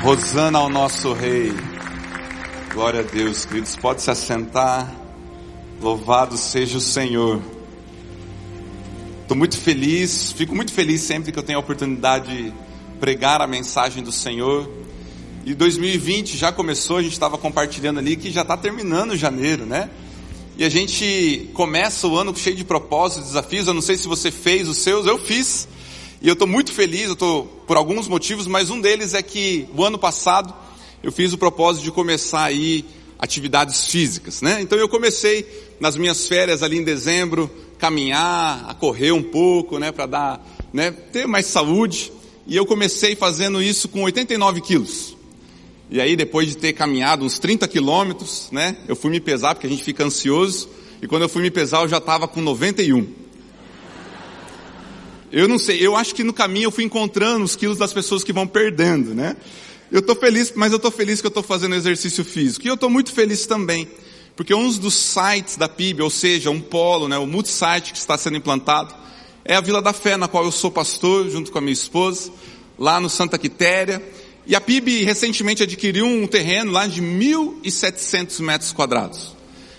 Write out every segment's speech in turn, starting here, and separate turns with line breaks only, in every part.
Rosana ao nosso Rei. Glória a Deus, queridos. Pode se assentar. Louvado seja o Senhor. Estou muito feliz, fico muito feliz sempre que eu tenho a oportunidade de pregar a mensagem do Senhor. E 2020 já começou, a gente estava compartilhando ali que já está terminando janeiro, né? E a gente começa o ano cheio de propósitos, desafios. Eu não sei se você fez os seus, eu fiz. E eu estou muito feliz, eu estou por alguns motivos, mas um deles é que o ano passado eu fiz o propósito de começar aí atividades físicas, né? Então eu comecei nas minhas férias ali em dezembro, caminhar, a correr um pouco, né, para dar, né, ter mais saúde. E eu comecei fazendo isso com 89 quilos. E aí depois de ter caminhado uns 30 quilômetros, né, eu fui me pesar porque a gente fica ansioso. E quando eu fui me pesar eu já estava com 91. Eu não sei, eu acho que no caminho eu fui encontrando os quilos das pessoas que vão perdendo, né? Eu estou feliz, mas eu estou feliz que eu estou fazendo exercício físico. E eu estou muito feliz também, porque um dos sites da PIB, ou seja, um polo, né, o multisite que está sendo implantado, é a Vila da Fé, na qual eu sou pastor, junto com a minha esposa, lá no Santa Quitéria. E a PIB recentemente adquiriu um terreno lá de 1.700 metros quadrados.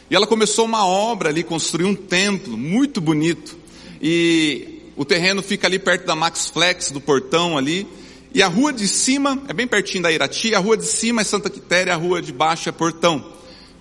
E ela começou uma obra ali, construiu um templo muito bonito. E o terreno fica ali perto da Max Flex, do portão ali. E a rua de cima, é bem pertinho da Irati, a rua de cima é Santa Quitéria, a rua de baixo é Portão.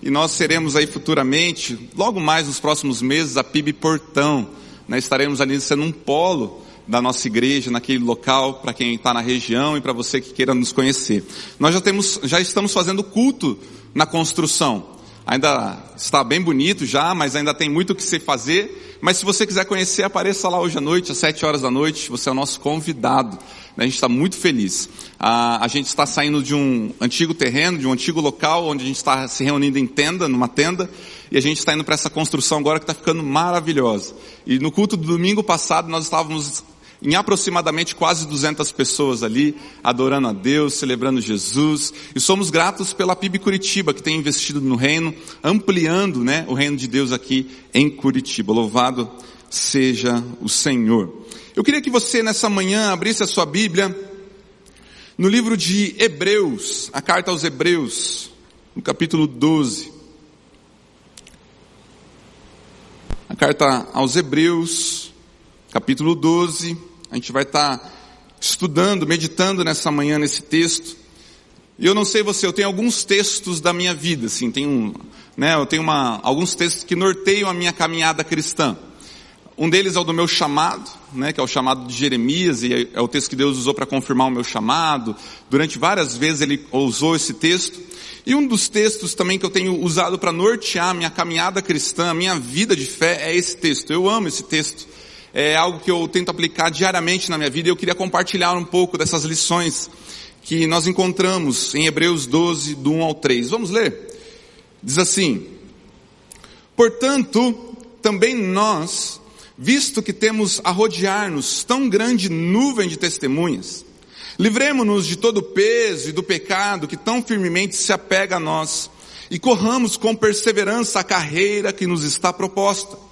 E nós seremos aí futuramente, logo mais nos próximos meses, a PIB Portão. Né? Estaremos ali sendo um polo da nossa igreja naquele local para quem está na região e para você que queira nos conhecer. Nós já temos, já estamos fazendo culto na construção. Ainda está bem bonito já, mas ainda tem muito o que se fazer. Mas se você quiser conhecer, apareça lá hoje à noite, às sete horas da noite. Você é o nosso convidado. A gente está muito feliz. A, a gente está saindo de um antigo terreno, de um antigo local, onde a gente está se reunindo em tenda, numa tenda, e a gente está indo para essa construção agora que está ficando maravilhosa. E no culto do domingo passado nós estávamos em aproximadamente quase 200 pessoas ali, adorando a Deus, celebrando Jesus, e somos gratos pela PIB Curitiba, que tem investido no reino, ampliando, né, o reino de Deus aqui em Curitiba. Louvado seja o Senhor. Eu queria que você nessa manhã abrisse a sua Bíblia no livro de Hebreus, a carta aos Hebreus, no capítulo 12. A carta aos Hebreus, capítulo 12, a gente vai estar tá estudando, meditando nessa manhã nesse texto. E eu não sei você, eu tenho alguns textos da minha vida, assim, tenho, né, eu tenho uma, alguns textos que norteiam a minha caminhada cristã. Um deles é o do meu chamado, né, que é o chamado de Jeremias, e é, é o texto que Deus usou para confirmar o meu chamado. Durante várias vezes ele usou esse texto. E um dos textos também que eu tenho usado para nortear minha caminhada cristã, minha vida de fé, é esse texto. Eu amo esse texto é algo que eu tento aplicar diariamente na minha vida e eu queria compartilhar um pouco dessas lições que nós encontramos em Hebreus 12, do 1 ao 3. Vamos ler? Diz assim, portanto, também nós, visto que temos a rodear-nos tão grande nuvem de testemunhas, livremos-nos de todo o peso e do pecado que tão firmemente se apega a nós, e corramos com perseverança a carreira que nos está proposta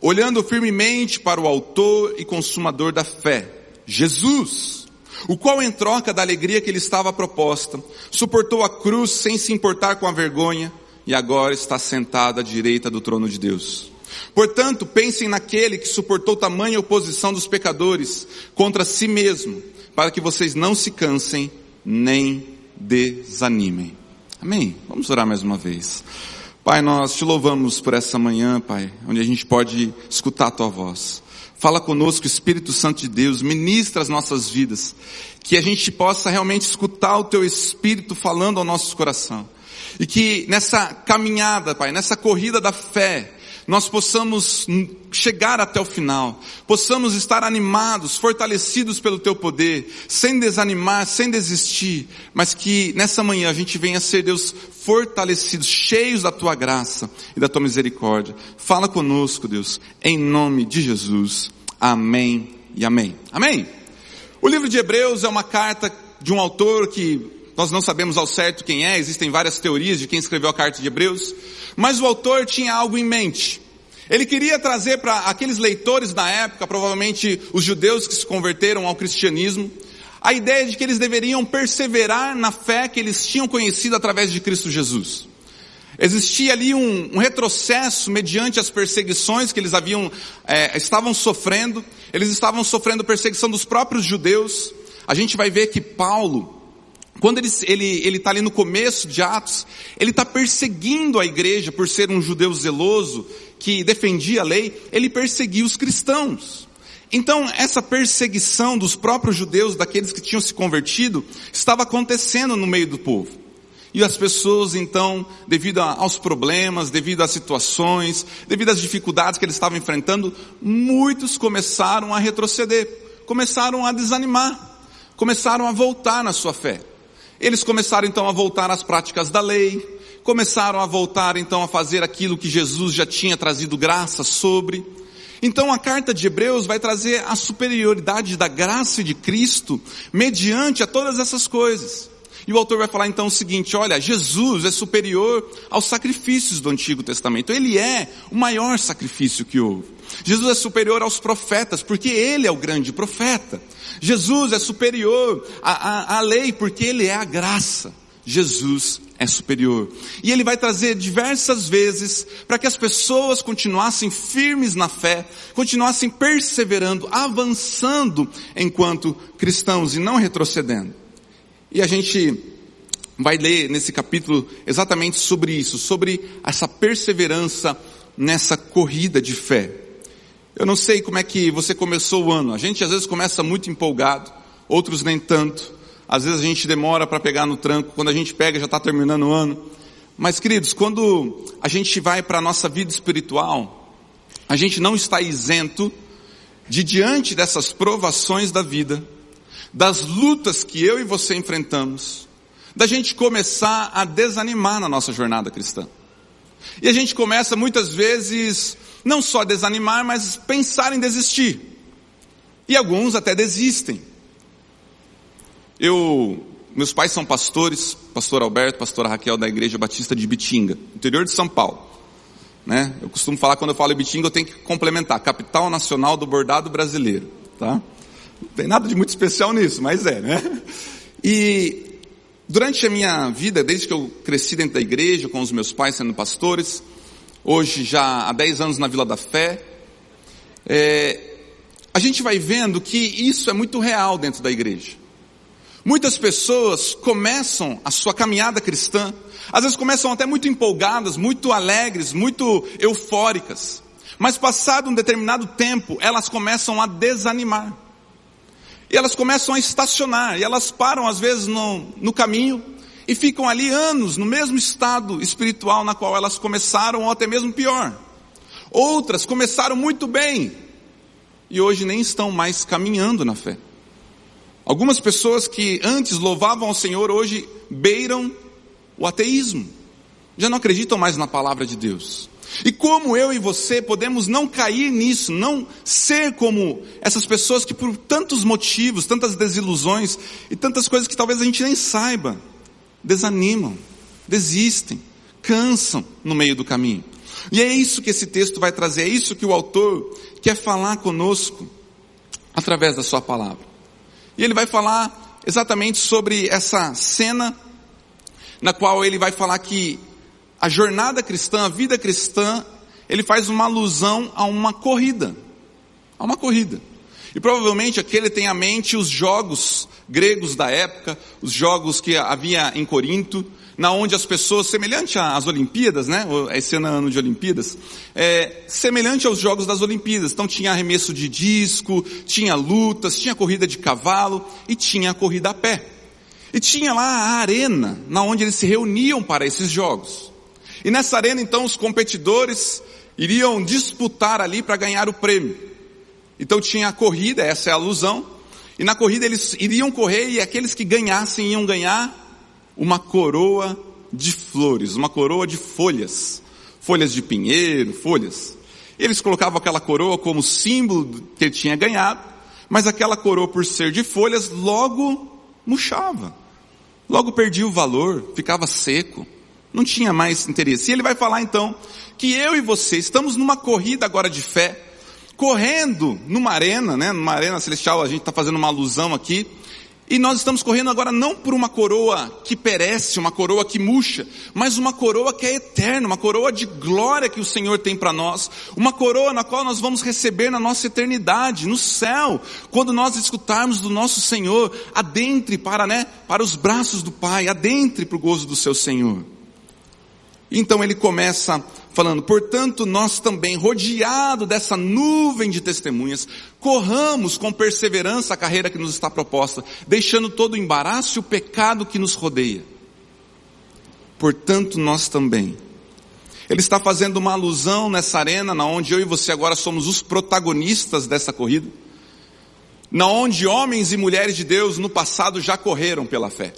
olhando firmemente para o autor e consumador da fé, Jesus, o qual em troca da alegria que lhe estava proposta, suportou a cruz sem se importar com a vergonha e agora está sentado à direita do trono de Deus. Portanto, pensem naquele que suportou tamanha oposição dos pecadores contra si mesmo, para que vocês não se cansem nem desanimem. Amém? Vamos orar mais uma vez. Pai, nós te louvamos por essa manhã, Pai, onde a gente pode escutar a Tua voz. Fala conosco, Espírito Santo de Deus, ministra as nossas vidas, que a gente possa realmente escutar o Teu Espírito falando ao nosso coração. E que nessa caminhada, Pai, nessa corrida da fé, nós possamos chegar até o final, possamos estar animados, fortalecidos pelo teu poder, sem desanimar, sem desistir, mas que nessa manhã a gente venha ser Deus fortalecidos, cheios da tua graça e da tua misericórdia. Fala conosco, Deus, em nome de Jesus. Amém e amém. Amém. O livro de Hebreus é uma carta de um autor que nós não sabemos ao certo quem é, existem várias teorias de quem escreveu a carta de Hebreus, mas o autor tinha algo em mente. Ele queria trazer para aqueles leitores da época, provavelmente os judeus que se converteram ao cristianismo, a ideia de que eles deveriam perseverar na fé que eles tinham conhecido através de Cristo Jesus. Existia ali um, um retrocesso mediante as perseguições que eles haviam, é, estavam sofrendo. Eles estavam sofrendo perseguição dos próprios judeus. A gente vai ver que Paulo, quando ele está ele, ele tá ali no começo de Atos, ele está perseguindo a igreja por ser um judeu zeloso, que defendia a lei, ele perseguia os cristãos. Então, essa perseguição dos próprios judeus, daqueles que tinham se convertido, estava acontecendo no meio do povo. E as pessoas então, devido aos problemas, devido às situações, devido às dificuldades que eles estavam enfrentando, muitos começaram a retroceder, começaram a desanimar, começaram a voltar na sua fé. Eles começaram então a voltar às práticas da lei, começaram a voltar então a fazer aquilo que Jesus já tinha trazido graça sobre. Então a carta de Hebreus vai trazer a superioridade da graça de Cristo mediante a todas essas coisas. E o autor vai falar então o seguinte, olha, Jesus é superior aos sacrifícios do Antigo Testamento. Ele é o maior sacrifício que houve. Jesus é superior aos profetas, porque ele é o grande profeta. Jesus é superior à, à, à lei, porque ele é a graça. Jesus é superior. E ele vai trazer diversas vezes para que as pessoas continuassem firmes na fé, continuassem perseverando, avançando enquanto cristãos e não retrocedendo. E a gente vai ler nesse capítulo exatamente sobre isso, sobre essa perseverança nessa corrida de fé. Eu não sei como é que você começou o ano. A gente às vezes começa muito empolgado, outros nem tanto. Às vezes a gente demora para pegar no tranco, quando a gente pega já está terminando o ano. Mas queridos, quando a gente vai para a nossa vida espiritual, a gente não está isento de diante dessas provações da vida, das lutas que eu e você enfrentamos, da gente começar a desanimar na nossa jornada cristã. E a gente começa muitas vezes não só a desanimar, mas pensar em desistir. E alguns até desistem. Eu, meus pais são pastores, pastor Alberto, pastora Raquel da Igreja Batista de Bitinga, interior de São Paulo. Né? Eu costumo falar quando eu falo Bitinga, eu tenho que complementar, capital nacional do bordado brasileiro, tá? Não tem nada de muito especial nisso, mas é, né? E durante a minha vida, desde que eu cresci dentro da igreja, com os meus pais sendo pastores, hoje já há 10 anos na Vila da Fé, é, a gente vai vendo que isso é muito real dentro da igreja. Muitas pessoas começam a sua caminhada cristã, às vezes começam até muito empolgadas, muito alegres, muito eufóricas, mas passado um determinado tempo, elas começam a desanimar. E elas começam a estacionar, e elas param às vezes no, no caminho, e ficam ali anos no mesmo estado espiritual na qual elas começaram, ou até mesmo pior. Outras começaram muito bem, e hoje nem estão mais caminhando na fé. Algumas pessoas que antes louvavam ao Senhor, hoje beiram o ateísmo. Já não acreditam mais na palavra de Deus. E como eu e você podemos não cair nisso, não ser como essas pessoas que por tantos motivos, tantas desilusões e tantas coisas que talvez a gente nem saiba, desanimam, desistem, cansam no meio do caminho. E é isso que esse texto vai trazer, é isso que o autor quer falar conosco através da sua palavra. E ele vai falar exatamente sobre essa cena na qual ele vai falar que a jornada cristã, a vida cristã, ele faz uma alusão a uma corrida. A uma corrida. E provavelmente aquele tem à mente os jogos gregos da época, os jogos que havia em Corinto, na onde as pessoas, semelhante às Olimpíadas, né? Esse ano é ano de Olimpíadas, é, semelhante aos jogos das Olimpíadas. Então tinha arremesso de disco, tinha lutas, tinha corrida de cavalo e tinha corrida a pé. E tinha lá a arena, na onde eles se reuniam para esses jogos. E nessa arena então os competidores iriam disputar ali para ganhar o prêmio. Então tinha a corrida, essa é a alusão, e na corrida eles iriam correr e aqueles que ganhassem iam ganhar uma coroa de flores, uma coroa de folhas, folhas de pinheiro, folhas. Eles colocavam aquela coroa como símbolo que ele tinha ganhado, mas aquela coroa por ser de folhas logo murchava, logo perdia o valor, ficava seco. Não tinha mais interesse. E ele vai falar então que eu e você estamos numa corrida agora de fé, correndo numa arena, né? Numa arena celestial, a gente está fazendo uma alusão aqui. E nós estamos correndo agora não por uma coroa que perece, uma coroa que murcha, mas uma coroa que é eterna, uma coroa de glória que o Senhor tem para nós, uma coroa na qual nós vamos receber na nossa eternidade, no céu, quando nós escutarmos do nosso Senhor, adentre para, né, para os braços do Pai, adentre para o gozo do seu Senhor. Então ele começa falando, portanto, nós também, rodeado dessa nuvem de testemunhas, corramos com perseverança a carreira que nos está proposta, deixando todo o embaraço e o pecado que nos rodeia. Portanto, nós também. Ele está fazendo uma alusão nessa arena, na onde eu e você agora somos os protagonistas dessa corrida, na onde homens e mulheres de Deus no passado já correram pela fé.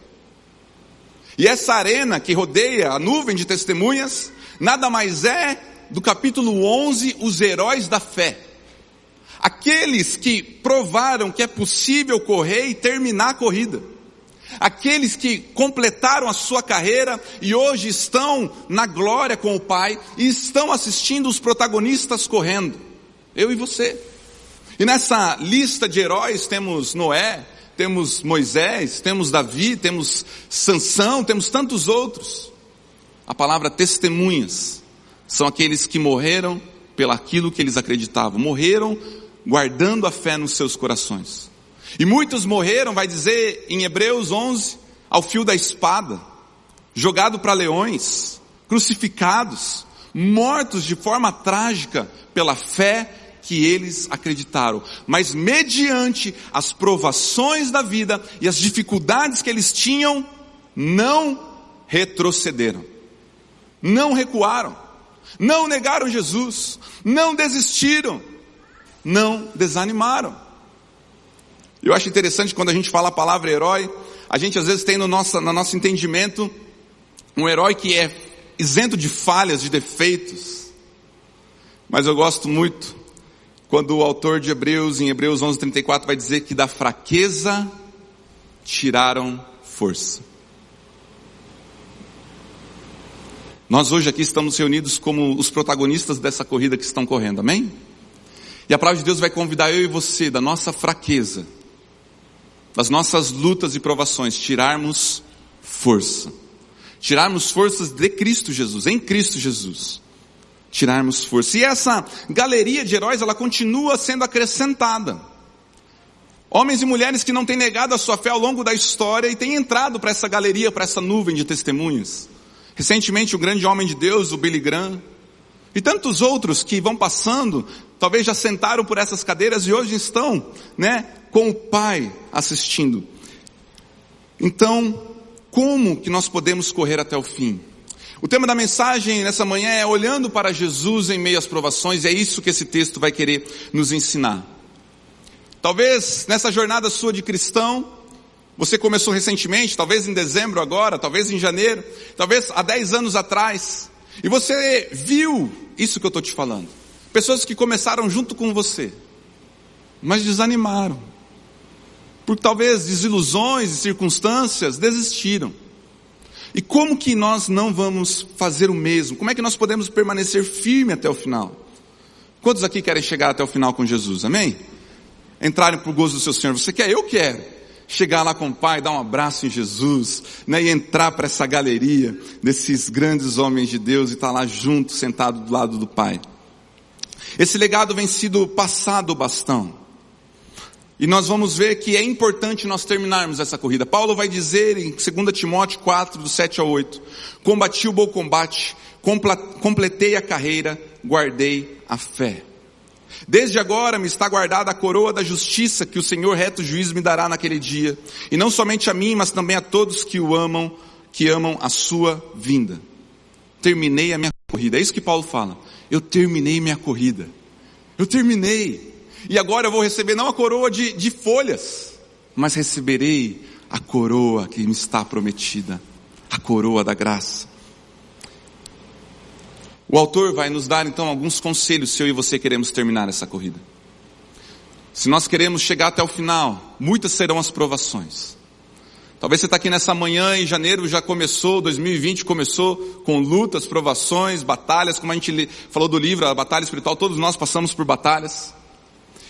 E essa arena que rodeia a nuvem de testemunhas, nada mais é do capítulo 11, os heróis da fé. Aqueles que provaram que é possível correr e terminar a corrida. Aqueles que completaram a sua carreira e hoje estão na glória com o Pai e estão assistindo os protagonistas correndo. Eu e você. E nessa lista de heróis temos Noé, temos Moisés, temos Davi, temos Sansão, temos tantos outros. A palavra testemunhas são aqueles que morreram pelaquilo que eles acreditavam, morreram guardando a fé nos seus corações. E muitos morreram, vai dizer em Hebreus 11, ao fio da espada, jogado para leões, crucificados, mortos de forma trágica pela fé que eles acreditaram, mas mediante as provações da vida e as dificuldades que eles tinham, não retrocederam, não recuaram, não negaram Jesus, não desistiram, não desanimaram. Eu acho interessante quando a gente fala a palavra herói, a gente às vezes tem no nosso, no nosso entendimento um herói que é isento de falhas, de defeitos. Mas eu gosto muito quando o autor de Hebreus, em Hebreus 11:34, vai dizer que da fraqueza tiraram força. Nós hoje aqui estamos reunidos como os protagonistas dessa corrida que estão correndo, amém? E a palavra de Deus vai convidar eu e você da nossa fraqueza, das nossas lutas e provações, tirarmos força. Tirarmos forças de Cristo Jesus, em Cristo Jesus tirarmos força. E essa galeria de heróis, ela continua sendo acrescentada. Homens e mulheres que não têm negado a sua fé ao longo da história e têm entrado para essa galeria, para essa nuvem de testemunhas. Recentemente, o grande homem de Deus, o Billy Graham, e tantos outros que vão passando, talvez já sentaram por essas cadeiras e hoje estão, né, com o Pai assistindo. Então, como que nós podemos correr até o fim? O tema da mensagem nessa manhã é olhando para Jesus em meio às provações, e é isso que esse texto vai querer nos ensinar. Talvez nessa jornada sua de cristão, você começou recentemente, talvez em dezembro agora, talvez em janeiro, talvez há 10 anos atrás, e você viu isso que eu estou te falando. Pessoas que começaram junto com você, mas desanimaram. Por talvez desilusões e circunstâncias, desistiram. E como que nós não vamos fazer o mesmo? Como é que nós podemos permanecer firme até o final? Quantos aqui querem chegar até o final com Jesus? Amém? Entrarem para o gozo do seu Senhor. Você quer? Eu quero. Chegar lá com o Pai, dar um abraço em Jesus, né? E entrar para essa galeria desses grandes homens de Deus e estar tá lá junto, sentado do lado do Pai. Esse legado vem sido passado o bastão. E nós vamos ver que é importante nós terminarmos essa corrida. Paulo vai dizer em 2 Timóteo 4, do 7 ao 8, combati o bom combate, completei a carreira, guardei a fé. Desde agora me está guardada a coroa da justiça que o Senhor reto juiz me dará naquele dia. E não somente a mim, mas também a todos que o amam, que amam a sua vinda. Terminei a minha corrida. É isso que Paulo fala. Eu terminei minha corrida. Eu terminei. E agora eu vou receber não a coroa de, de folhas, mas receberei a coroa que me está prometida, a coroa da graça. O autor vai nos dar então alguns conselhos se eu e você queremos terminar essa corrida. Se nós queremos chegar até o final, muitas serão as provações. Talvez você está aqui nessa manhã e janeiro já começou, 2020 começou com lutas, provações, batalhas, como a gente falou do livro, a batalha espiritual, todos nós passamos por batalhas.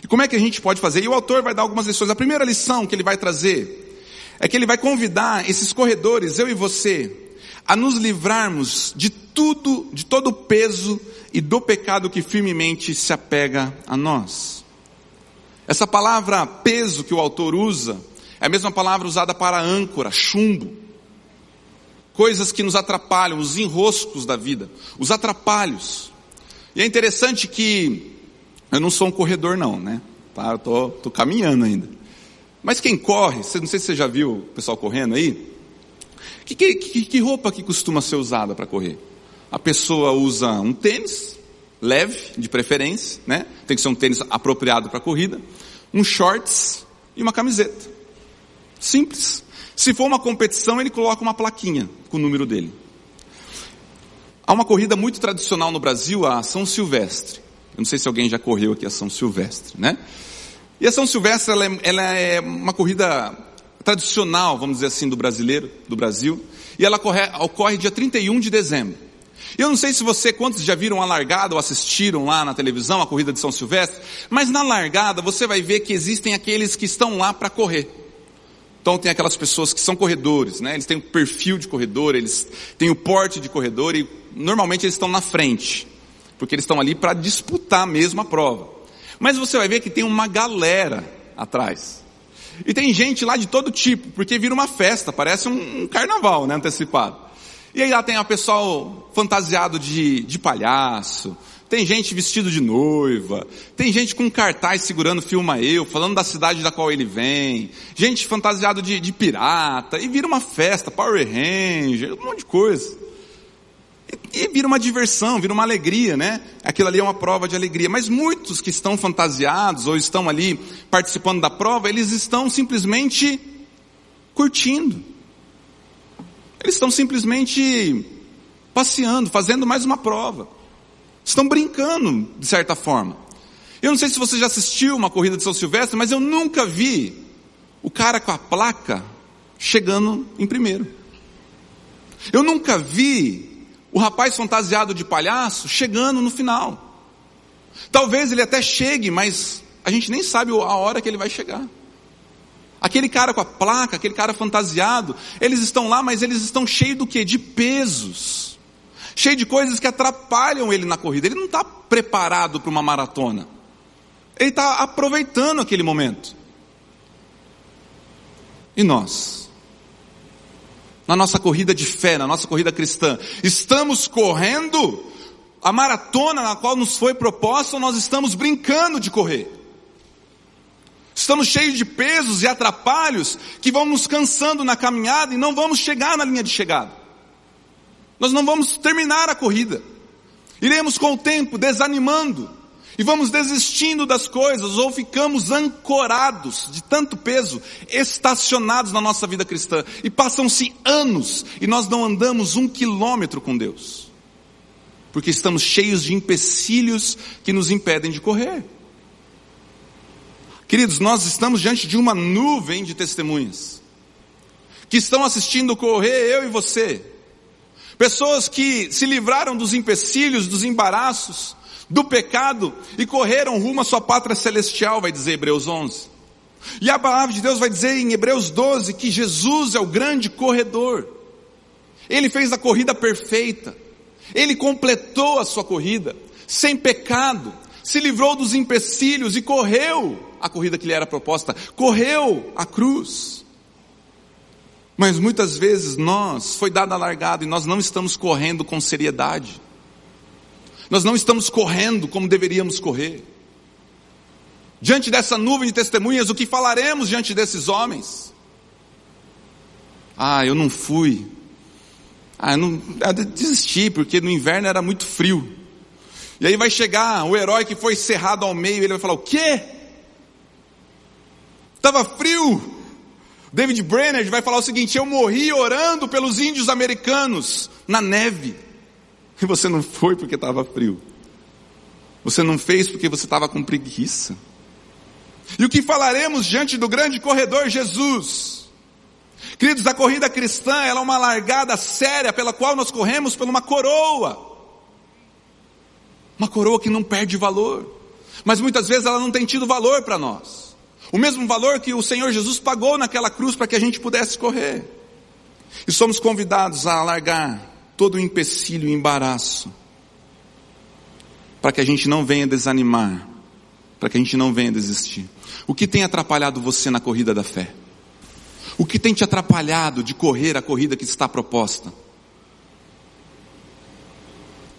E como é que a gente pode fazer? E o autor vai dar algumas lições. A primeira lição que ele vai trazer é que ele vai convidar esses corredores, eu e você, a nos livrarmos de tudo, de todo o peso e do pecado que firmemente se apega a nós. Essa palavra peso que o autor usa é a mesma palavra usada para âncora, chumbo. Coisas que nos atrapalham, os enroscos da vida, os atrapalhos. E é interessante que eu não sou um corredor não, né? Tá, eu tô, tô caminhando ainda. Mas quem corre, não sei se você já viu o pessoal correndo aí, que, que, que roupa que costuma ser usada para correr? A pessoa usa um tênis, leve, de preferência, né? Tem que ser um tênis apropriado para corrida, um shorts e uma camiseta. Simples. Se for uma competição, ele coloca uma plaquinha com o número dele. Há uma corrida muito tradicional no Brasil, a São Silvestre. Eu não sei se alguém já correu aqui a São Silvestre, né? E a São Silvestre, ela é, ela é uma corrida tradicional, vamos dizer assim, do brasileiro, do Brasil. E ela ocorre, ocorre dia 31 de dezembro. Eu não sei se você, quantos já viram a largada ou assistiram lá na televisão a corrida de São Silvestre, mas na largada você vai ver que existem aqueles que estão lá para correr. Então tem aquelas pessoas que são corredores, né? Eles têm o perfil de corredor, eles têm o porte de corredor e normalmente eles estão na frente, porque eles estão ali para disputar mesmo a prova. Mas você vai ver que tem uma galera atrás. E tem gente lá de todo tipo, porque vira uma festa, parece um, um carnaval, né, antecipado. E aí lá tem o pessoal fantasiado de, de palhaço, tem gente vestido de noiva, tem gente com cartaz segurando filma eu, falando da cidade da qual ele vem, gente fantasiado de, de pirata, e vira uma festa, Power Ranger, um monte de coisa. E vira uma diversão, vira uma alegria, né? Aquilo ali é uma prova de alegria. Mas muitos que estão fantasiados ou estão ali participando da prova, eles estão simplesmente curtindo. Eles estão simplesmente passeando, fazendo mais uma prova. Estão brincando, de certa forma. Eu não sei se você já assistiu uma corrida de São Silvestre, mas eu nunca vi o cara com a placa chegando em primeiro. Eu nunca vi o rapaz fantasiado de palhaço chegando no final. Talvez ele até chegue, mas a gente nem sabe a hora que ele vai chegar. Aquele cara com a placa, aquele cara fantasiado, eles estão lá, mas eles estão cheios do que? De pesos. Cheio de coisas que atrapalham ele na corrida. Ele não está preparado para uma maratona. Ele está aproveitando aquele momento. E nós? Na nossa corrida de fé, na nossa corrida cristã. Estamos correndo a maratona na qual nos foi proposta ou nós estamos brincando de correr? Estamos cheios de pesos e atrapalhos que vão nos cansando na caminhada e não vamos chegar na linha de chegada. Nós não vamos terminar a corrida. Iremos com o tempo desanimando, e vamos desistindo das coisas ou ficamos ancorados de tanto peso, estacionados na nossa vida cristã e passam-se anos e nós não andamos um quilômetro com Deus, porque estamos cheios de empecilhos que nos impedem de correr. Queridos, nós estamos diante de uma nuvem de testemunhas que estão assistindo correr eu e você. Pessoas que se livraram dos empecilhos, dos embaraços, do pecado e correram rumo à sua pátria celestial, vai dizer Hebreus 11. E a palavra de Deus vai dizer em Hebreus 12 que Jesus é o grande corredor. Ele fez a corrida perfeita. Ele completou a sua corrida sem pecado, se livrou dos empecilhos e correu a corrida que lhe era proposta, correu a cruz. Mas muitas vezes nós foi dada a largada e nós não estamos correndo com seriedade. Nós não estamos correndo como deveríamos correr. Diante dessa nuvem de testemunhas, o que falaremos diante desses homens? Ah, eu não fui. Ah, eu, não, eu desisti, porque no inverno era muito frio. E aí vai chegar o herói que foi cerrado ao meio, ele vai falar: O quê? Estava frio. David Brenner vai falar o seguinte: Eu morri orando pelos índios americanos na neve. E você não foi porque estava frio. Você não fez porque você estava com preguiça. E o que falaremos diante do grande corredor Jesus? Queridos, a corrida cristã ela é uma largada séria pela qual nós corremos por uma coroa. Uma coroa que não perde valor. Mas muitas vezes ela não tem tido valor para nós. O mesmo valor que o Senhor Jesus pagou naquela cruz para que a gente pudesse correr. E somos convidados a largar todo o empecilho e embaraço, para que a gente não venha desanimar, para que a gente não venha desistir. O que tem atrapalhado você na corrida da fé? O que tem te atrapalhado de correr a corrida que está proposta?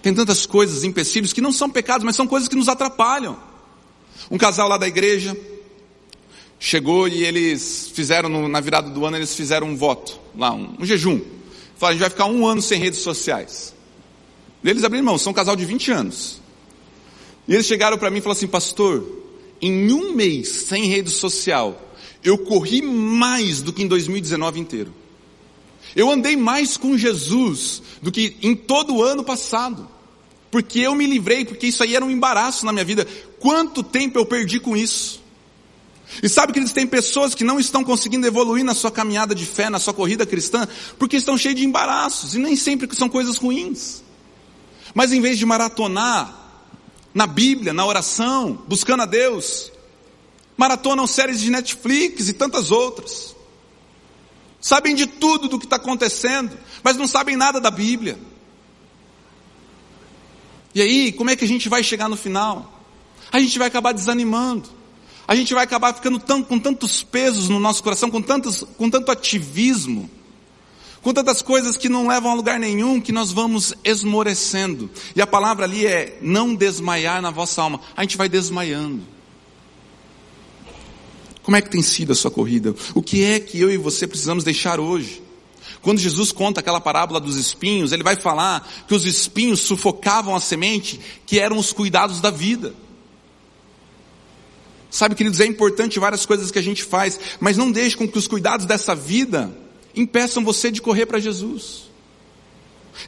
Tem tantas coisas, empecilhos, que não são pecados, mas são coisas que nos atrapalham. Um casal lá da igreja chegou e eles fizeram, na virada do ano, eles fizeram um voto, lá, um, um jejum. Falaram, a gente vai ficar um ano sem redes sociais. E eles abriram mão, são um casal de 20 anos. E eles chegaram para mim e falaram assim, pastor, em um mês sem rede social, eu corri mais do que em 2019 inteiro. Eu andei mais com Jesus do que em todo o ano passado. Porque eu me livrei, porque isso aí era um embaraço na minha vida. Quanto tempo eu perdi com isso? E sabe que eles têm pessoas que não estão conseguindo evoluir na sua caminhada de fé, na sua corrida cristã, porque estão cheios de embaraços, e nem sempre são coisas ruins. Mas em vez de maratonar na Bíblia, na oração, buscando a Deus, maratonam séries de Netflix e tantas outras. Sabem de tudo do que está acontecendo, mas não sabem nada da Bíblia. E aí, como é que a gente vai chegar no final? A gente vai acabar desanimando. A gente vai acabar ficando tão, com tantos pesos no nosso coração, com, tantos, com tanto ativismo, com tantas coisas que não levam a lugar nenhum, que nós vamos esmorecendo. E a palavra ali é não desmaiar na vossa alma. A gente vai desmaiando. Como é que tem sido a sua corrida? O que é que eu e você precisamos deixar hoje? Quando Jesus conta aquela parábola dos espinhos, ele vai falar que os espinhos sufocavam a semente, que eram os cuidados da vida. Sabe, queridos, é importante várias coisas que a gente faz, mas não deixe com que os cuidados dessa vida impeçam você de correr para Jesus.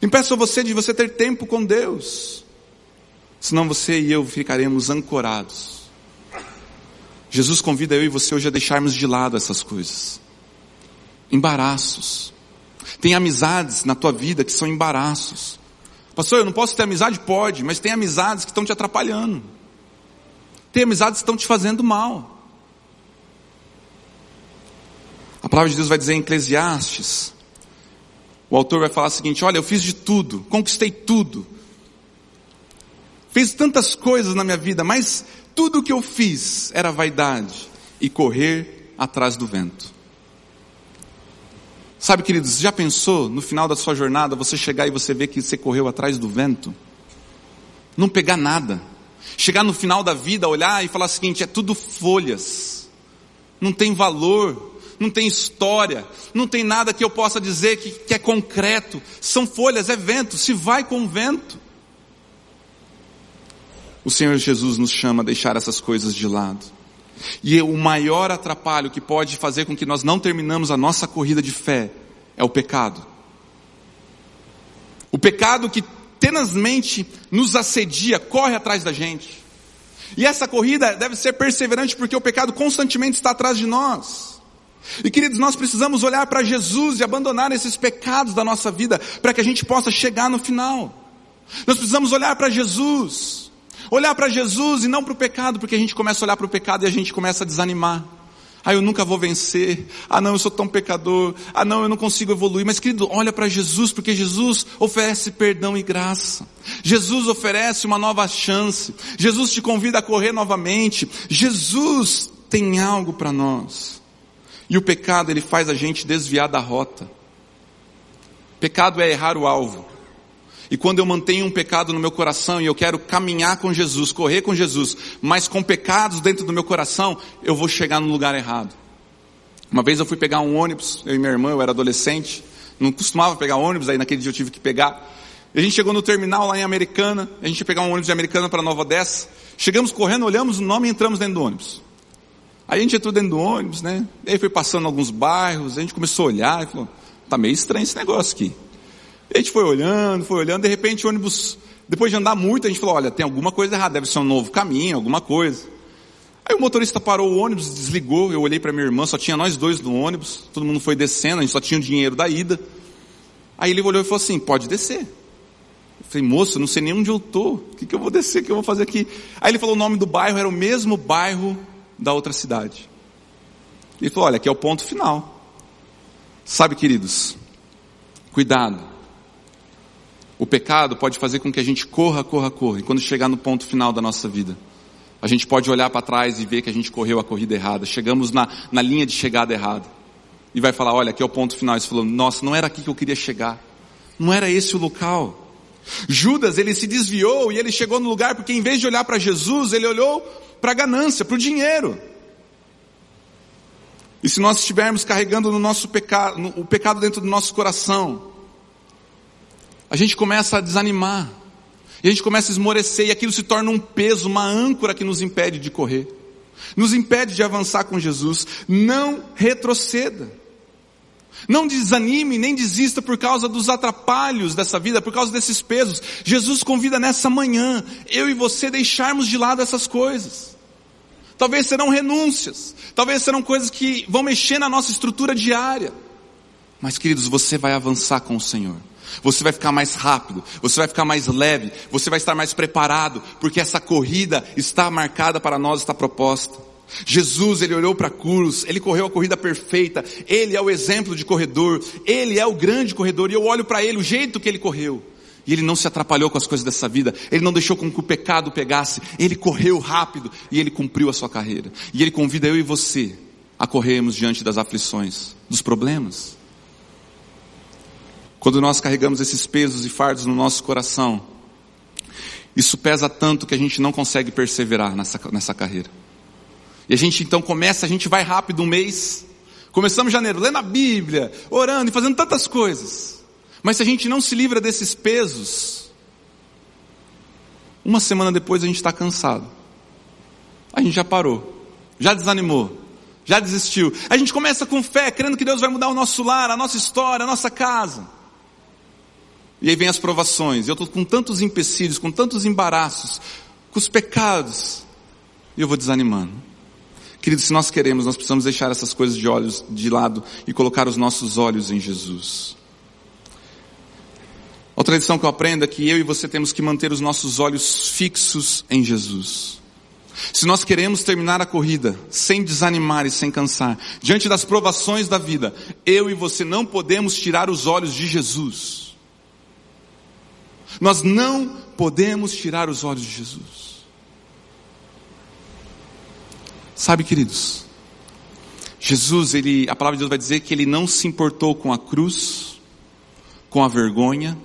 Impeçam você de você ter tempo com Deus. Senão você e eu ficaremos ancorados Jesus convida eu e você hoje a deixarmos de lado essas coisas. Embaraços. Tem amizades na tua vida que são embaraços. Pastor, eu não posso ter amizade? Pode, mas tem amizades que estão te atrapalhando. Tem amizades que estão te fazendo mal. A palavra de Deus vai dizer em Eclesiastes, o autor vai falar o seguinte: olha, eu fiz de tudo, conquistei tudo, fiz tantas coisas na minha vida, mas tudo o que eu fiz era vaidade e correr atrás do vento. Sabe, queridos, já pensou no final da sua jornada você chegar e você ver que você correu atrás do vento? Não pegar nada. Chegar no final da vida, olhar e falar o seguinte: é tudo folhas. Não tem valor, não tem história, não tem nada que eu possa dizer que, que é concreto. São folhas, é vento. Se vai com o vento. O Senhor Jesus nos chama a deixar essas coisas de lado. E o maior atrapalho que pode fazer com que nós não terminamos a nossa corrida de fé é o pecado. O pecado que tenazmente nos assedia, corre atrás da gente. E essa corrida deve ser perseverante porque o pecado constantemente está atrás de nós. E queridos, nós precisamos olhar para Jesus e abandonar esses pecados da nossa vida para que a gente possa chegar no final. Nós precisamos olhar para Jesus Olhar para Jesus e não para o pecado, porque a gente começa a olhar para o pecado e a gente começa a desanimar. Ah, eu nunca vou vencer. Ah, não, eu sou tão pecador. Ah, não, eu não consigo evoluir. Mas, querido, olha para Jesus, porque Jesus oferece perdão e graça. Jesus oferece uma nova chance. Jesus te convida a correr novamente. Jesus tem algo para nós. E o pecado, ele faz a gente desviar da rota. Pecado é errar o alvo. E quando eu mantenho um pecado no meu coração e eu quero caminhar com Jesus, correr com Jesus, mas com pecados dentro do meu coração, eu vou chegar no lugar errado. Uma vez eu fui pegar um ônibus, eu e minha irmã, eu era adolescente, não costumava pegar ônibus, aí naquele dia eu tive que pegar. A gente chegou no terminal lá em Americana, a gente ia pegar um ônibus de Americana para Nova Odessa. Chegamos correndo, olhamos o nome e entramos dentro do ônibus. Aí a gente entrou dentro do ônibus, né? Aí foi passando alguns bairros, a gente começou a olhar e falou, tá meio estranho esse negócio aqui. A gente foi olhando, foi olhando, de repente o ônibus, depois de andar muito, a gente falou, olha, tem alguma coisa errada, deve ser um novo caminho, alguma coisa. Aí o motorista parou o ônibus, desligou, eu olhei para minha irmã, só tinha nós dois no ônibus, todo mundo foi descendo, a gente só tinha o dinheiro da ida. Aí ele olhou e falou assim, pode descer. Eu falei, moço, não sei nem onde eu tô, o que, que eu vou descer, o que eu vou fazer aqui? Aí ele falou o nome do bairro, era o mesmo bairro da outra cidade. Ele falou: olha, aqui é o ponto final. Sabe, queridos, cuidado. O pecado pode fazer com que a gente corra, corra, corra. E quando chegar no ponto final da nossa vida, a gente pode olhar para trás e ver que a gente correu a corrida errada. Chegamos na, na linha de chegada errada. E vai falar: olha, aqui é o ponto final. E você falou: nossa, não era aqui que eu queria chegar. Não era esse o local. Judas, ele se desviou e ele chegou no lugar porque em vez de olhar para Jesus, ele olhou para a ganância, para o dinheiro. E se nós estivermos carregando no nosso pecado, o pecado dentro do nosso coração, a gente começa a desanimar, e a gente começa a esmorecer, e aquilo se torna um peso, uma âncora que nos impede de correr, nos impede de avançar com Jesus. Não retroceda. Não desanime, nem desista por causa dos atrapalhos dessa vida, por causa desses pesos. Jesus convida nessa manhã, eu e você deixarmos de lado essas coisas. Talvez serão renúncias, talvez serão coisas que vão mexer na nossa estrutura diária. Mas queridos, você vai avançar com o Senhor. Você vai ficar mais rápido, você vai ficar mais leve, você vai estar mais preparado, porque essa corrida está marcada para nós, está proposta. Jesus, ele olhou para a cruz, ele correu a corrida perfeita, ele é o exemplo de corredor, ele é o grande corredor, e eu olho para ele, o jeito que ele correu. E ele não se atrapalhou com as coisas dessa vida, ele não deixou com que o pecado pegasse, ele correu rápido e ele cumpriu a sua carreira. E ele convida eu e você a corrermos diante das aflições, dos problemas. Quando nós carregamos esses pesos e fardos no nosso coração, isso pesa tanto que a gente não consegue perseverar nessa, nessa carreira. E a gente então começa, a gente vai rápido um mês. Começamos janeiro, lendo a Bíblia, orando e fazendo tantas coisas. Mas se a gente não se livra desses pesos, uma semana depois a gente está cansado. A gente já parou, já desanimou, já desistiu. A gente começa com fé, crendo que Deus vai mudar o nosso lar, a nossa história, a nossa casa. E aí vem as provações. Eu estou com tantos empecilhos, com tantos embaraços, com os pecados. E eu vou desanimando. Queridos, se nós queremos, nós precisamos deixar essas coisas de olhos de lado e colocar os nossos olhos em Jesus. Outra lição que eu aprendo é que eu e você temos que manter os nossos olhos fixos em Jesus. Se nós queremos terminar a corrida sem desanimar e sem cansar, diante das provações da vida, eu e você não podemos tirar os olhos de Jesus. Nós não podemos tirar os olhos de Jesus. Sabe, queridos, Jesus, ele, a palavra de Deus vai dizer que ele não se importou com a cruz, com a vergonha,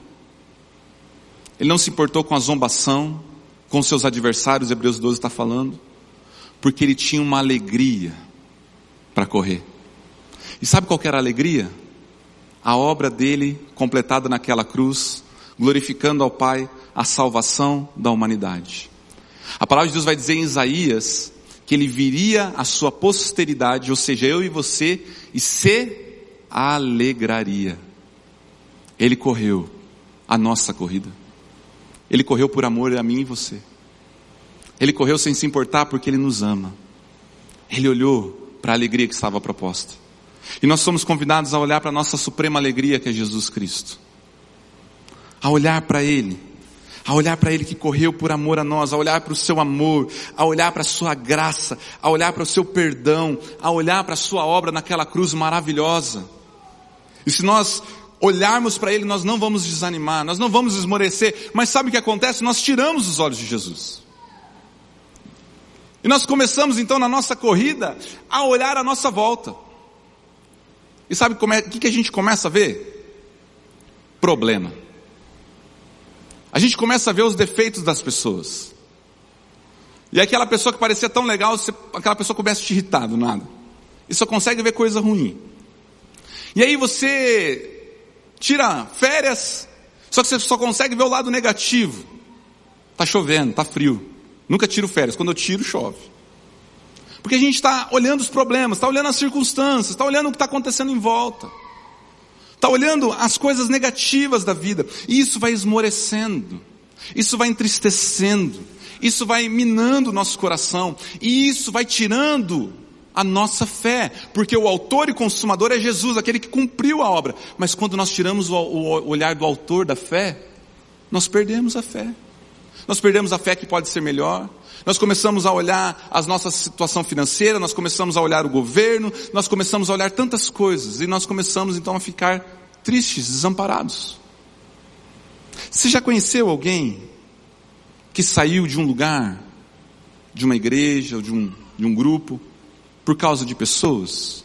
ele não se importou com a zombação, com seus adversários, Hebreus 12 está falando, porque ele tinha uma alegria para correr. E sabe qual era a alegria? A obra dele completada naquela cruz, glorificando ao Pai a salvação da humanidade. A palavra de Deus vai dizer em Isaías que ele viria a sua posteridade, ou seja, eu e você, e se alegraria. Ele correu a nossa corrida. Ele correu por amor a mim e você. Ele correu sem se importar porque ele nos ama. Ele olhou para a alegria que estava proposta. E nós somos convidados a olhar para a nossa suprema alegria que é Jesus Cristo. A olhar para Ele a olhar para Ele que correu por amor a nós, a olhar para o seu amor, a olhar para a sua graça, a olhar para o seu perdão, a olhar para a sua obra naquela cruz maravilhosa. E se nós olharmos para Ele, nós não vamos desanimar, nós não vamos esmorecer, mas sabe o que acontece? Nós tiramos os olhos de Jesus. E nós começamos então na nossa corrida a olhar à nossa volta. E sabe é, o que, que a gente começa a ver? Problema a gente começa a ver os defeitos das pessoas. E aquela pessoa que parecia tão legal, aquela pessoa começa a te irritar do nada. E só consegue ver coisa ruim. E aí você tira férias, só que você só consegue ver o lado negativo. Tá chovendo, tá frio. Nunca tiro férias, quando eu tiro chove. Porque a gente está olhando os problemas, está olhando as circunstâncias, está olhando o que está acontecendo em volta está olhando as coisas negativas da vida, e isso vai esmorecendo, isso vai entristecendo, isso vai minando o nosso coração, e isso vai tirando a nossa fé, porque o autor e consumador é Jesus, aquele que cumpriu a obra, mas quando nós tiramos o, o olhar do autor da fé, nós perdemos a fé. Nós perdemos a fé que pode ser melhor, nós começamos a olhar a nossa situação financeira, nós começamos a olhar o governo, nós começamos a olhar tantas coisas e nós começamos então a ficar tristes, desamparados. Você já conheceu alguém que saiu de um lugar, de uma igreja, de um, de um grupo, por causa de pessoas?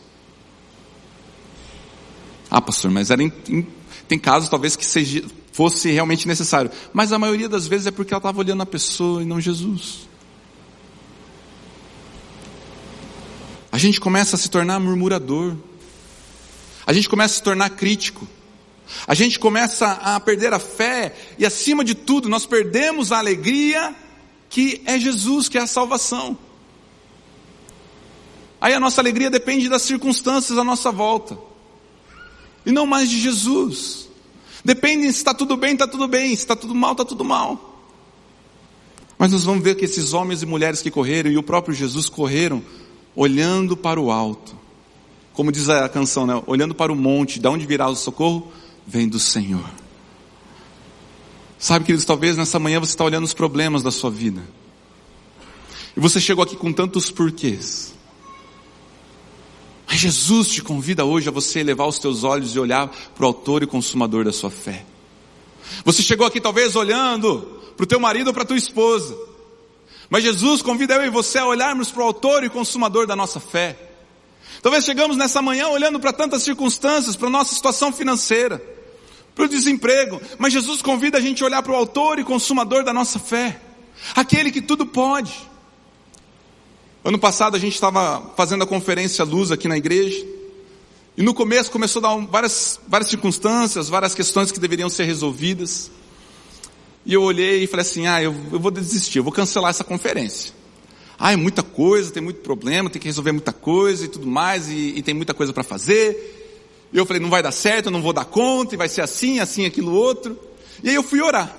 Ah, pastor, mas era em, em, tem casos talvez que seja, fosse realmente necessário. Mas a maioria das vezes é porque ela estava olhando a pessoa e não Jesus. A gente começa a se tornar murmurador. A gente começa a se tornar crítico. A gente começa a perder a fé e acima de tudo nós perdemos a alegria que é Jesus, que é a salvação. Aí a nossa alegria depende das circunstâncias à nossa volta. E não mais de Jesus. Depende se está tudo bem, está tudo bem. Se está tudo mal, está tudo mal. Mas nós vamos ver que esses homens e mulheres que correram e o próprio Jesus correram olhando para o alto. Como diz a canção, né? Olhando para o monte, de onde virá o socorro? Vem do Senhor. Sabe, queridos, talvez nessa manhã você está olhando os problemas da sua vida. E você chegou aqui com tantos porquês. Mas Jesus te convida hoje a você elevar os teus olhos e olhar para o autor e consumador da sua fé. Você chegou aqui talvez olhando para o teu marido ou para a tua esposa. Mas Jesus convida eu e você a olharmos para o autor e consumador da nossa fé. Talvez chegamos nessa manhã olhando para tantas circunstâncias, para a nossa situação financeira, para o desemprego, mas Jesus convida a gente a olhar para o autor e consumador da nossa fé, aquele que tudo pode. Ano passado a gente estava fazendo a conferência Luz aqui na igreja, e no começo começou a dar várias, várias circunstâncias, várias questões que deveriam ser resolvidas. E eu olhei e falei assim, ah, eu, eu vou desistir, eu vou cancelar essa conferência. Ah, é muita coisa, tem muito problema, tem que resolver muita coisa e tudo mais, e, e tem muita coisa para fazer. E eu falei, não vai dar certo, eu não vou dar conta, e vai ser assim, assim, aquilo outro. E aí eu fui orar.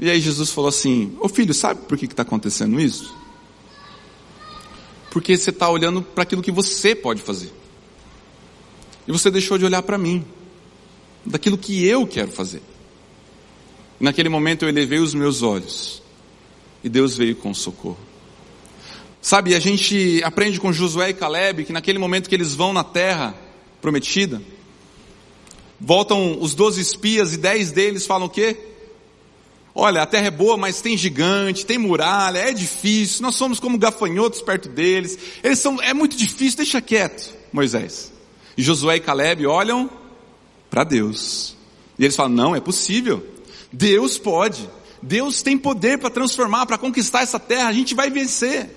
E aí Jesus falou assim, ô filho, sabe por que está acontecendo isso? Porque você está olhando para aquilo que você pode fazer. E você deixou de olhar para mim, daquilo que eu quero fazer. Naquele momento eu elevei os meus olhos e Deus veio com socorro. Sabe, a gente aprende com Josué e Caleb que naquele momento que eles vão na terra prometida, voltam os doze espias e dez deles falam o quê? Olha, a terra é boa, mas tem gigante, tem muralha, é difícil, nós somos como gafanhotos perto deles, eles são, é muito difícil, deixa quieto, Moisés. E Josué e Caleb olham para Deus. E eles falam, não, é possível. Deus pode. Deus tem poder para transformar, para conquistar essa terra, a gente vai vencer.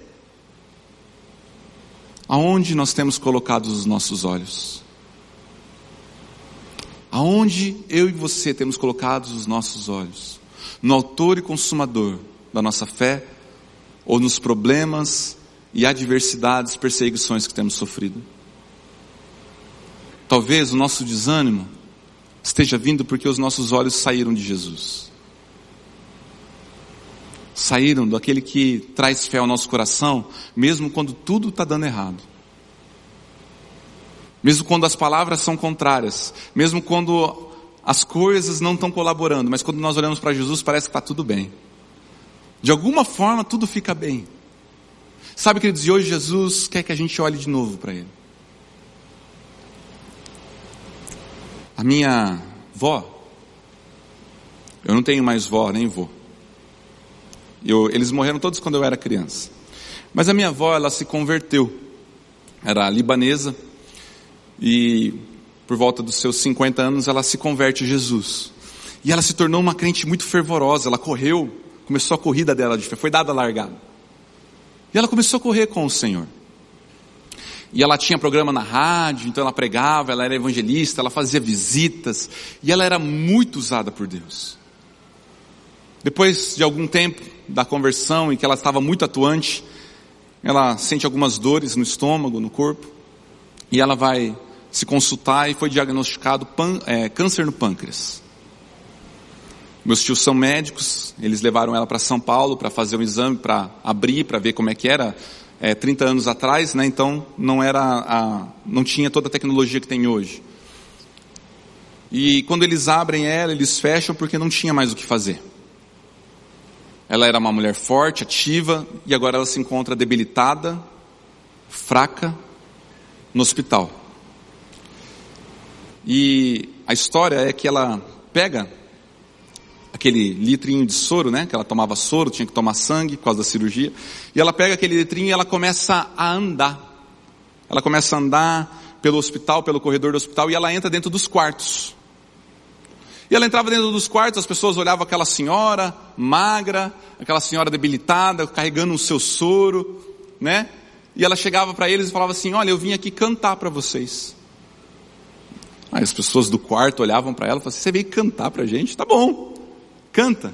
Aonde nós temos colocado os nossos olhos? Aonde eu e você temos colocado os nossos olhos? No autor e consumador da nossa fé ou nos problemas e adversidades, perseguições que temos sofrido? Talvez o nosso desânimo esteja vindo porque os nossos olhos saíram de Jesus. Saíram daquele que traz fé ao nosso coração, mesmo quando tudo está dando errado. Mesmo quando as palavras são contrárias, mesmo quando as coisas não estão colaborando, mas quando nós olhamos para Jesus parece que está tudo bem. De alguma forma tudo fica bem. Sabe, queridos, e hoje Jesus quer que a gente olhe de novo para Ele. A minha vó, eu não tenho mais vó, nem vô. Eu, eles morreram todos quando eu era criança. Mas a minha avó, ela se converteu. Era libanesa e por volta dos seus 50 anos ela se converte a Jesus. E ela se tornou uma crente muito fervorosa, ela correu, começou a corrida dela de fé, foi dada a largada. E ela começou a correr com o Senhor. E ela tinha programa na rádio, então ela pregava, ela era evangelista, ela fazia visitas, e ela era muito usada por Deus. Depois de algum tempo da conversão em que ela estava muito atuante, ela sente algumas dores no estômago, no corpo, e ela vai se consultar e foi diagnosticado pan, é, câncer no pâncreas. Meus tios são médicos, eles levaram ela para São Paulo para fazer um exame, para abrir, para ver como é que era é, 30 anos atrás, né? Então não era a, não tinha toda a tecnologia que tem hoje. E quando eles abrem ela, eles fecham porque não tinha mais o que fazer. Ela era uma mulher forte, ativa, e agora ela se encontra debilitada, fraca, no hospital. E a história é que ela pega aquele litrinho de soro, né? Que ela tomava soro, tinha que tomar sangue por causa da cirurgia. E ela pega aquele litrinho e ela começa a andar. Ela começa a andar pelo hospital, pelo corredor do hospital, e ela entra dentro dos quartos. E ela entrava dentro dos quartos, as pessoas olhavam aquela senhora magra, aquela senhora debilitada, carregando o seu soro, né? E ela chegava para eles e falava assim: Olha, eu vim aqui cantar para vocês. Aí as pessoas do quarto olhavam para ela e falavam assim: Você veio cantar para a gente? Tá bom, canta.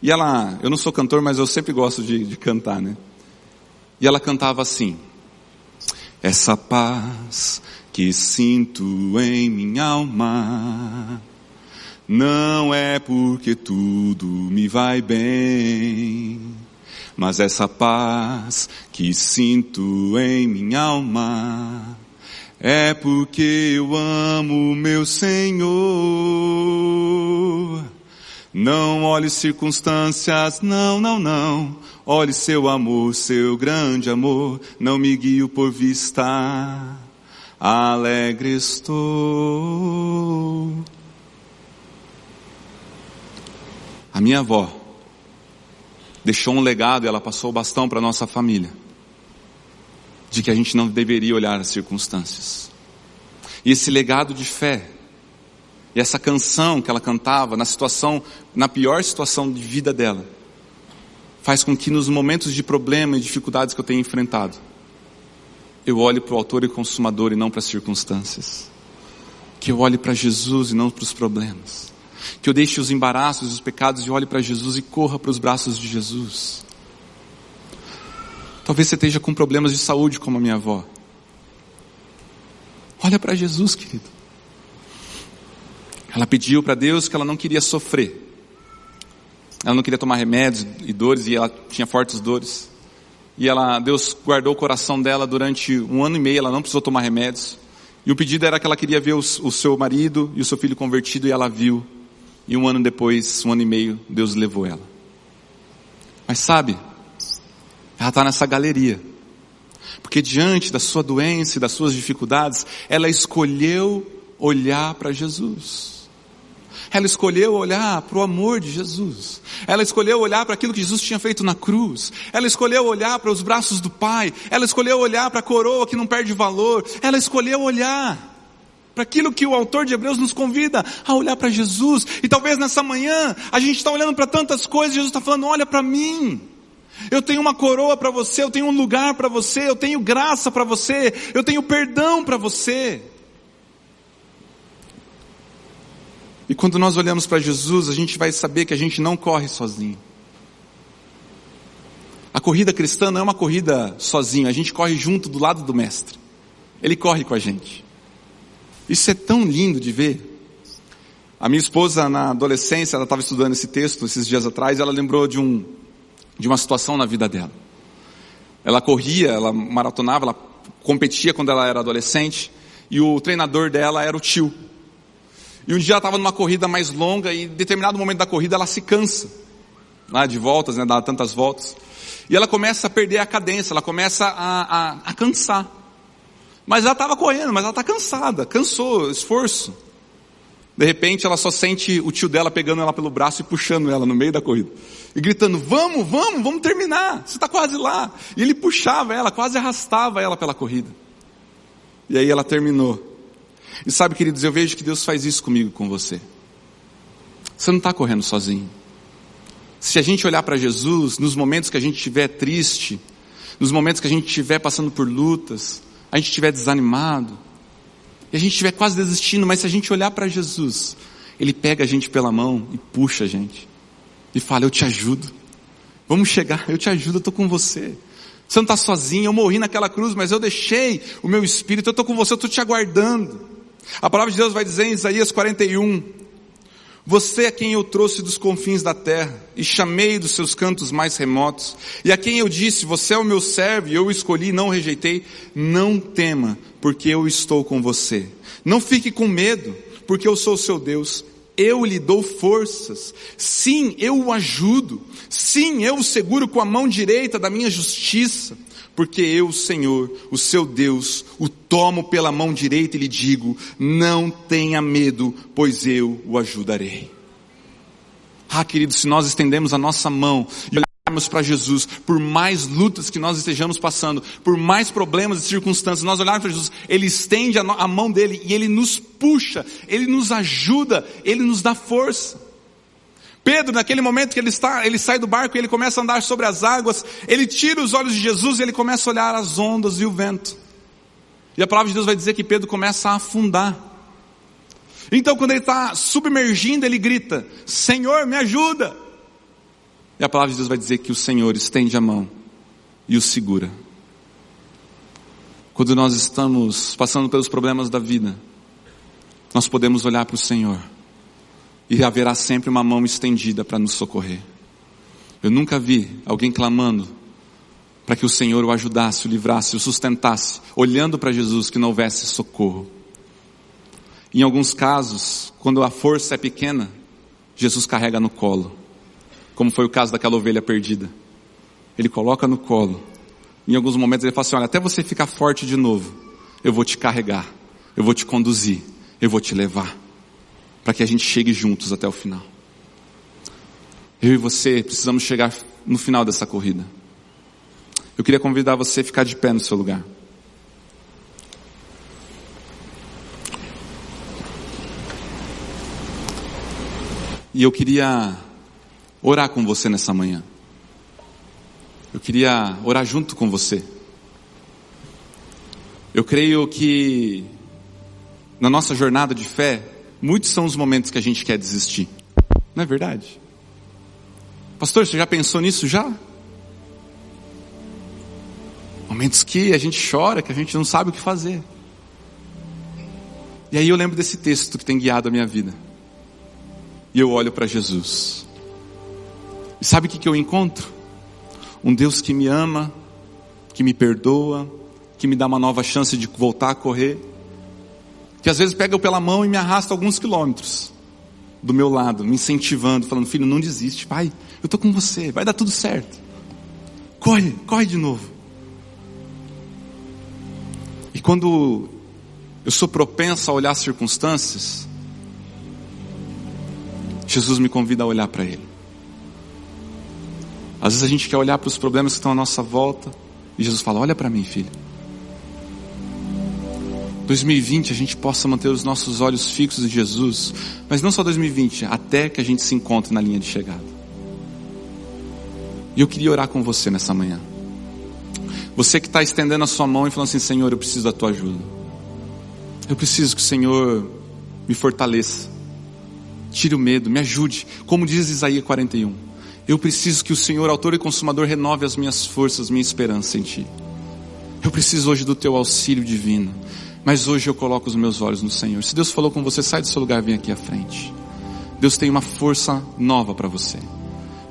E ela, eu não sou cantor, mas eu sempre gosto de, de cantar, né? E ela cantava assim: Essa paz que sinto em minha alma não é porque tudo me vai bem, mas essa paz que sinto em minha alma é porque eu amo meu Senhor. Não olhe circunstâncias, não, não, não. Olhe seu amor, seu grande amor. Não me guio por vista. Alegre estou. A minha avó deixou um legado e ela passou o bastão para nossa família de que a gente não deveria olhar as circunstâncias. E esse legado de fé e essa canção que ela cantava na situação, na pior situação de vida dela, faz com que nos momentos de problema e dificuldades que eu tenho enfrentado, eu olhe para o autor e consumador e não para as circunstâncias. Que eu olhe para Jesus e não para os problemas. Que eu deixe os embaraços e os pecados e olhe para Jesus e corra para os braços de Jesus. Talvez você esteja com problemas de saúde como a minha avó. Olha para Jesus, querido. Ela pediu para Deus que ela não queria sofrer. Ela não queria tomar remédios e dores e ela tinha fortes dores. E ela, Deus guardou o coração dela durante um ano e meio, ela não precisou tomar remédios. E o pedido era que ela queria ver o, o seu marido e o seu filho convertido e ela viu. E um ano depois, um ano e meio, Deus levou ela. Mas sabe, ela está nessa galeria. Porque diante da sua doença e das suas dificuldades, ela escolheu olhar para Jesus. Ela escolheu olhar para o amor de Jesus. Ela escolheu olhar para aquilo que Jesus tinha feito na cruz. Ela escolheu olhar para os braços do Pai. Ela escolheu olhar para a coroa que não perde valor. Ela escolheu olhar para aquilo que o autor de Hebreus nos convida a olhar para Jesus. E talvez nessa manhã a gente está olhando para tantas coisas e Jesus está falando: olha para mim. Eu tenho uma coroa para você, eu tenho um lugar para você, eu tenho graça para você, eu tenho perdão para você. E quando nós olhamos para Jesus, a gente vai saber que a gente não corre sozinho. A corrida cristã não é uma corrida sozinho, a gente corre junto do lado do Mestre. Ele corre com a gente. Isso é tão lindo de ver. A minha esposa, na adolescência, ela estava estudando esse texto esses dias atrás, ela lembrou de um, de uma situação na vida dela. Ela corria, ela maratonava, ela competia quando ela era adolescente, e o treinador dela era o tio. E um dia ela estava numa corrida mais longa e em determinado momento da corrida ela se cansa, lá de voltas, né, dá tantas voltas. E ela começa a perder a cadência, ela começa a, a, a cansar. Mas ela estava correndo, mas ela está cansada, cansou, esforço. De repente ela só sente o tio dela pegando ela pelo braço e puxando ela no meio da corrida. E gritando, vamos, vamos, vamos terminar, você está quase lá. E ele puxava ela, quase arrastava ela pela corrida. E aí ela terminou. E sabe, queridos, eu vejo que Deus faz isso comigo com você. Você não está correndo sozinho. Se a gente olhar para Jesus, nos momentos que a gente estiver triste, nos momentos que a gente estiver passando por lutas, a gente estiver desanimado, e a gente estiver quase desistindo, mas se a gente olhar para Jesus, Ele pega a gente pela mão e puxa a gente. E fala, eu te ajudo. Vamos chegar, eu te ajudo, eu estou com você. Você não está sozinho, eu morri naquela cruz, mas eu deixei o meu espírito, eu estou com você, eu estou te aguardando. A palavra de Deus vai dizer em Isaías 41, você é quem eu trouxe dos confins da terra e chamei dos seus cantos mais remotos, e a quem eu disse, você é o meu servo e eu o escolhi e não o rejeitei, não tema, porque eu estou com você. Não fique com medo, porque eu sou o seu Deus. eu lhe dou forças. Sim, eu o ajudo. Sim, eu o seguro com a mão direita da minha justiça. Porque eu, Senhor, o seu Deus, o tomo pela mão direita e lhe digo: não tenha medo, pois eu o ajudarei. Ah, querido, se nós estendemos a nossa mão e olharmos para Jesus, por mais lutas que nós estejamos passando, por mais problemas e circunstâncias, nós olharmos para Jesus, Ele estende a, a mão dele e Ele nos puxa, Ele nos ajuda, Ele nos dá força. Pedro, naquele momento que ele está, ele sai do barco e ele começa a andar sobre as águas, ele tira os olhos de Jesus e ele começa a olhar as ondas e o vento. E a palavra de Deus vai dizer que Pedro começa a afundar. Então, quando ele está submergindo, ele grita: Senhor, me ajuda! E a palavra de Deus vai dizer que o Senhor estende a mão e o segura. Quando nós estamos passando pelos problemas da vida, nós podemos olhar para o Senhor e haverá sempre uma mão estendida para nos socorrer. Eu nunca vi alguém clamando para que o Senhor o ajudasse, o livrasse, o sustentasse, olhando para Jesus que não houvesse socorro. Em alguns casos, quando a força é pequena, Jesus carrega no colo, como foi o caso daquela ovelha perdida. Ele coloca no colo. Em alguns momentos ele fala assim: Olha, até você ficar forte de novo, eu vou te carregar, eu vou te conduzir, eu vou te levar para que a gente chegue juntos até o final. Eu e você precisamos chegar no final dessa corrida. Eu queria convidar você a ficar de pé no seu lugar. E eu queria orar com você nessa manhã. Eu queria orar junto com você. Eu creio que na nossa jornada de fé, muitos são os momentos que a gente quer desistir. Não é verdade? Pastor, você já pensou nisso já? Momentos que a gente chora, que a gente não sabe o que fazer. E aí eu lembro desse texto que tem guiado a minha vida. E eu olho para Jesus. E sabe o que, que eu encontro? Um Deus que me ama, que me perdoa, que me dá uma nova chance de voltar a correr que às vezes pega eu pela mão e me arrasta alguns quilômetros do meu lado, me incentivando, falando: Filho, não desiste, pai, eu estou com você, vai dar tudo certo. Corre, corre de novo. E quando eu sou propenso a olhar as circunstâncias, Jesus me convida a olhar para Ele. Às vezes a gente quer olhar para os problemas que estão à nossa volta, e Jesus fala: Olha para mim, filho. 2020 a gente possa manter os nossos olhos fixos em Jesus, mas não só 2020, até que a gente se encontre na linha de chegada. E eu queria orar com você nessa manhã. Você que está estendendo a sua mão e falando assim: Senhor, eu preciso da tua ajuda. Eu preciso que o Senhor me fortaleça, tire o medo, me ajude. Como diz Isaías 41, eu preciso que o Senhor, autor e consumador, renove as minhas forças, minha esperança em Ti. Eu preciso hoje do Teu auxílio divino. Mas hoje eu coloco os meus olhos no Senhor. Se Deus falou com você, sai do seu lugar, vem aqui à frente. Deus tem uma força nova para você.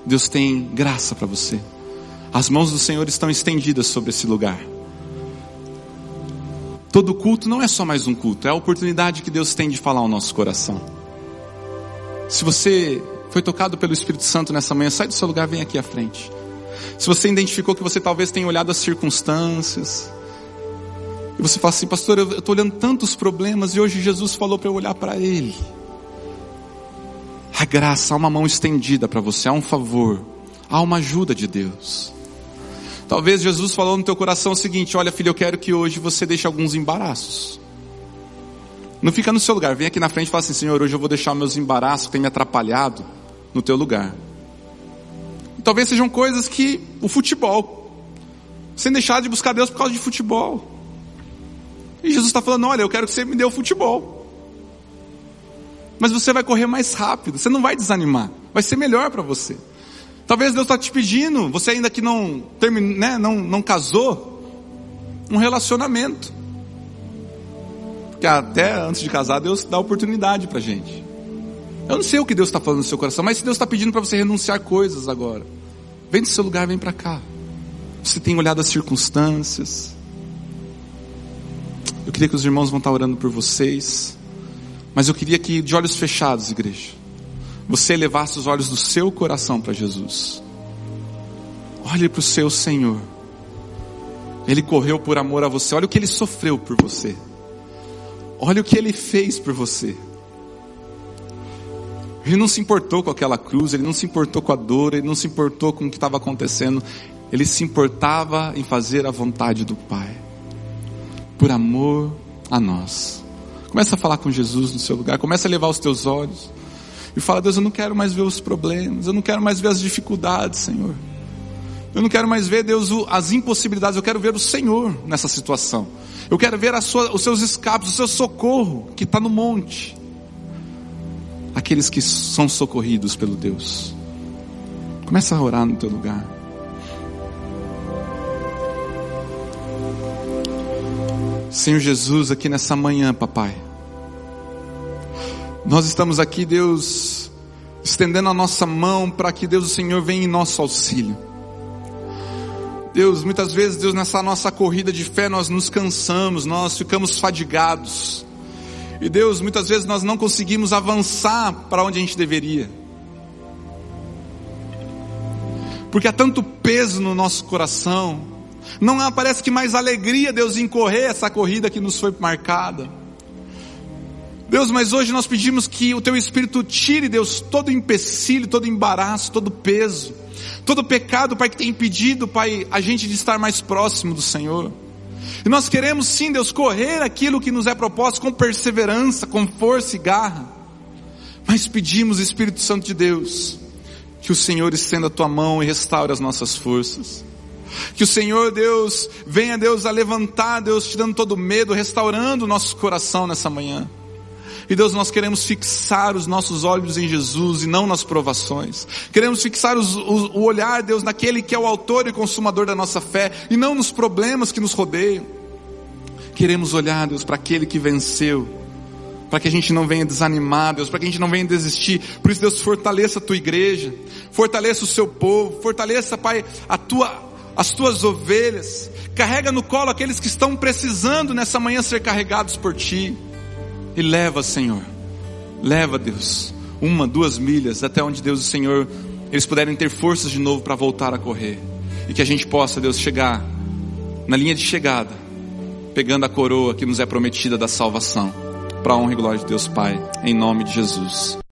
Deus tem graça para você. As mãos do Senhor estão estendidas sobre esse lugar. Todo culto não é só mais um culto, é a oportunidade que Deus tem de falar ao nosso coração. Se você foi tocado pelo Espírito Santo nessa manhã, sai do seu lugar, vem aqui à frente. Se você identificou que você talvez tenha olhado as circunstâncias, e você fala assim, pastor, eu estou olhando tantos problemas e hoje Jesus falou para eu olhar para Ele. A graça, há uma mão estendida para você, há um favor, há uma ajuda de Deus. Talvez Jesus falou no teu coração o seguinte: olha, filho, eu quero que hoje você deixe alguns embaraços. Não fica no seu lugar, vem aqui na frente e fala assim: Senhor, hoje eu vou deixar meus embaraços que têm me atrapalhado no teu lugar. E talvez sejam coisas que o futebol, sem deixar de buscar Deus por causa de futebol. E Jesus está falando: olha, eu quero que você me dê o futebol. Mas você vai correr mais rápido, você não vai desanimar, vai ser melhor para você. Talvez Deus está te pedindo, você ainda que não, termine, né, não, não casou, um relacionamento. Porque até antes de casar, Deus dá oportunidade para gente. Eu não sei o que Deus está falando no seu coração, mas se Deus está pedindo para você renunciar coisas agora, vem do seu lugar, vem para cá. Você tem olhado as circunstâncias, queria que os irmãos vão estar orando por vocês. Mas eu queria que, de olhos fechados, igreja, você levasse os olhos do seu coração para Jesus. Olhe para o seu Senhor. Ele correu por amor a você. Olha o que ele sofreu por você. Olha o que ele fez por você. Ele não se importou com aquela cruz, ele não se importou com a dor, ele não se importou com o que estava acontecendo. Ele se importava em fazer a vontade do Pai. Por amor a nós. Começa a falar com Jesus no seu lugar, começa a levar os teus olhos. E fala, Deus, eu não quero mais ver os problemas, eu não quero mais ver as dificuldades, Senhor. Eu não quero mais ver, Deus, as impossibilidades, eu quero ver o Senhor nessa situação. Eu quero ver sua, os seus escapes, o seu socorro que está no monte. Aqueles que são socorridos pelo Deus. Começa a orar no teu lugar. Senhor Jesus, aqui nessa manhã, papai. Nós estamos aqui, Deus, estendendo a nossa mão para que Deus, o Senhor, venha em nosso auxílio. Deus, muitas vezes, Deus, nessa nossa corrida de fé, nós nos cansamos, nós ficamos fadigados. E Deus, muitas vezes nós não conseguimos avançar para onde a gente deveria. Porque há tanto peso no nosso coração, não aparece que mais alegria, Deus, em correr essa corrida que nos foi marcada. Deus, mas hoje nós pedimos que o Teu Espírito tire, Deus, todo empecilho, todo embaraço, todo peso, todo pecado, Pai, que tem impedido, Pai, a gente de estar mais próximo do Senhor. E nós queremos sim, Deus, correr aquilo que nos é proposto com perseverança, com força e garra. Mas pedimos, Espírito Santo de Deus, que o Senhor estenda a tua mão e restaure as nossas forças. Que o Senhor Deus venha Deus a levantar, Deus te dando todo medo, restaurando o nosso coração nessa manhã. E Deus, nós queremos fixar os nossos olhos em Jesus e não nas provações. Queremos fixar os, o, o olhar, Deus, naquele que é o autor e consumador da nossa fé e não nos problemas que nos rodeiam. Queremos olhar, Deus, para aquele que venceu, para que a gente não venha desanimar, Deus, para que a gente não venha desistir. Por isso, Deus, fortaleça a tua igreja, fortaleça o seu povo, fortaleça, Pai, a tua as tuas ovelhas, carrega no colo aqueles que estão precisando nessa manhã ser carregados por ti. E leva, Senhor, leva, Deus, uma, duas milhas até onde Deus e o Senhor eles puderem ter forças de novo para voltar a correr. E que a gente possa, Deus, chegar na linha de chegada, pegando a coroa que nos é prometida da salvação. Para a honra e glória de Deus Pai, em nome de Jesus.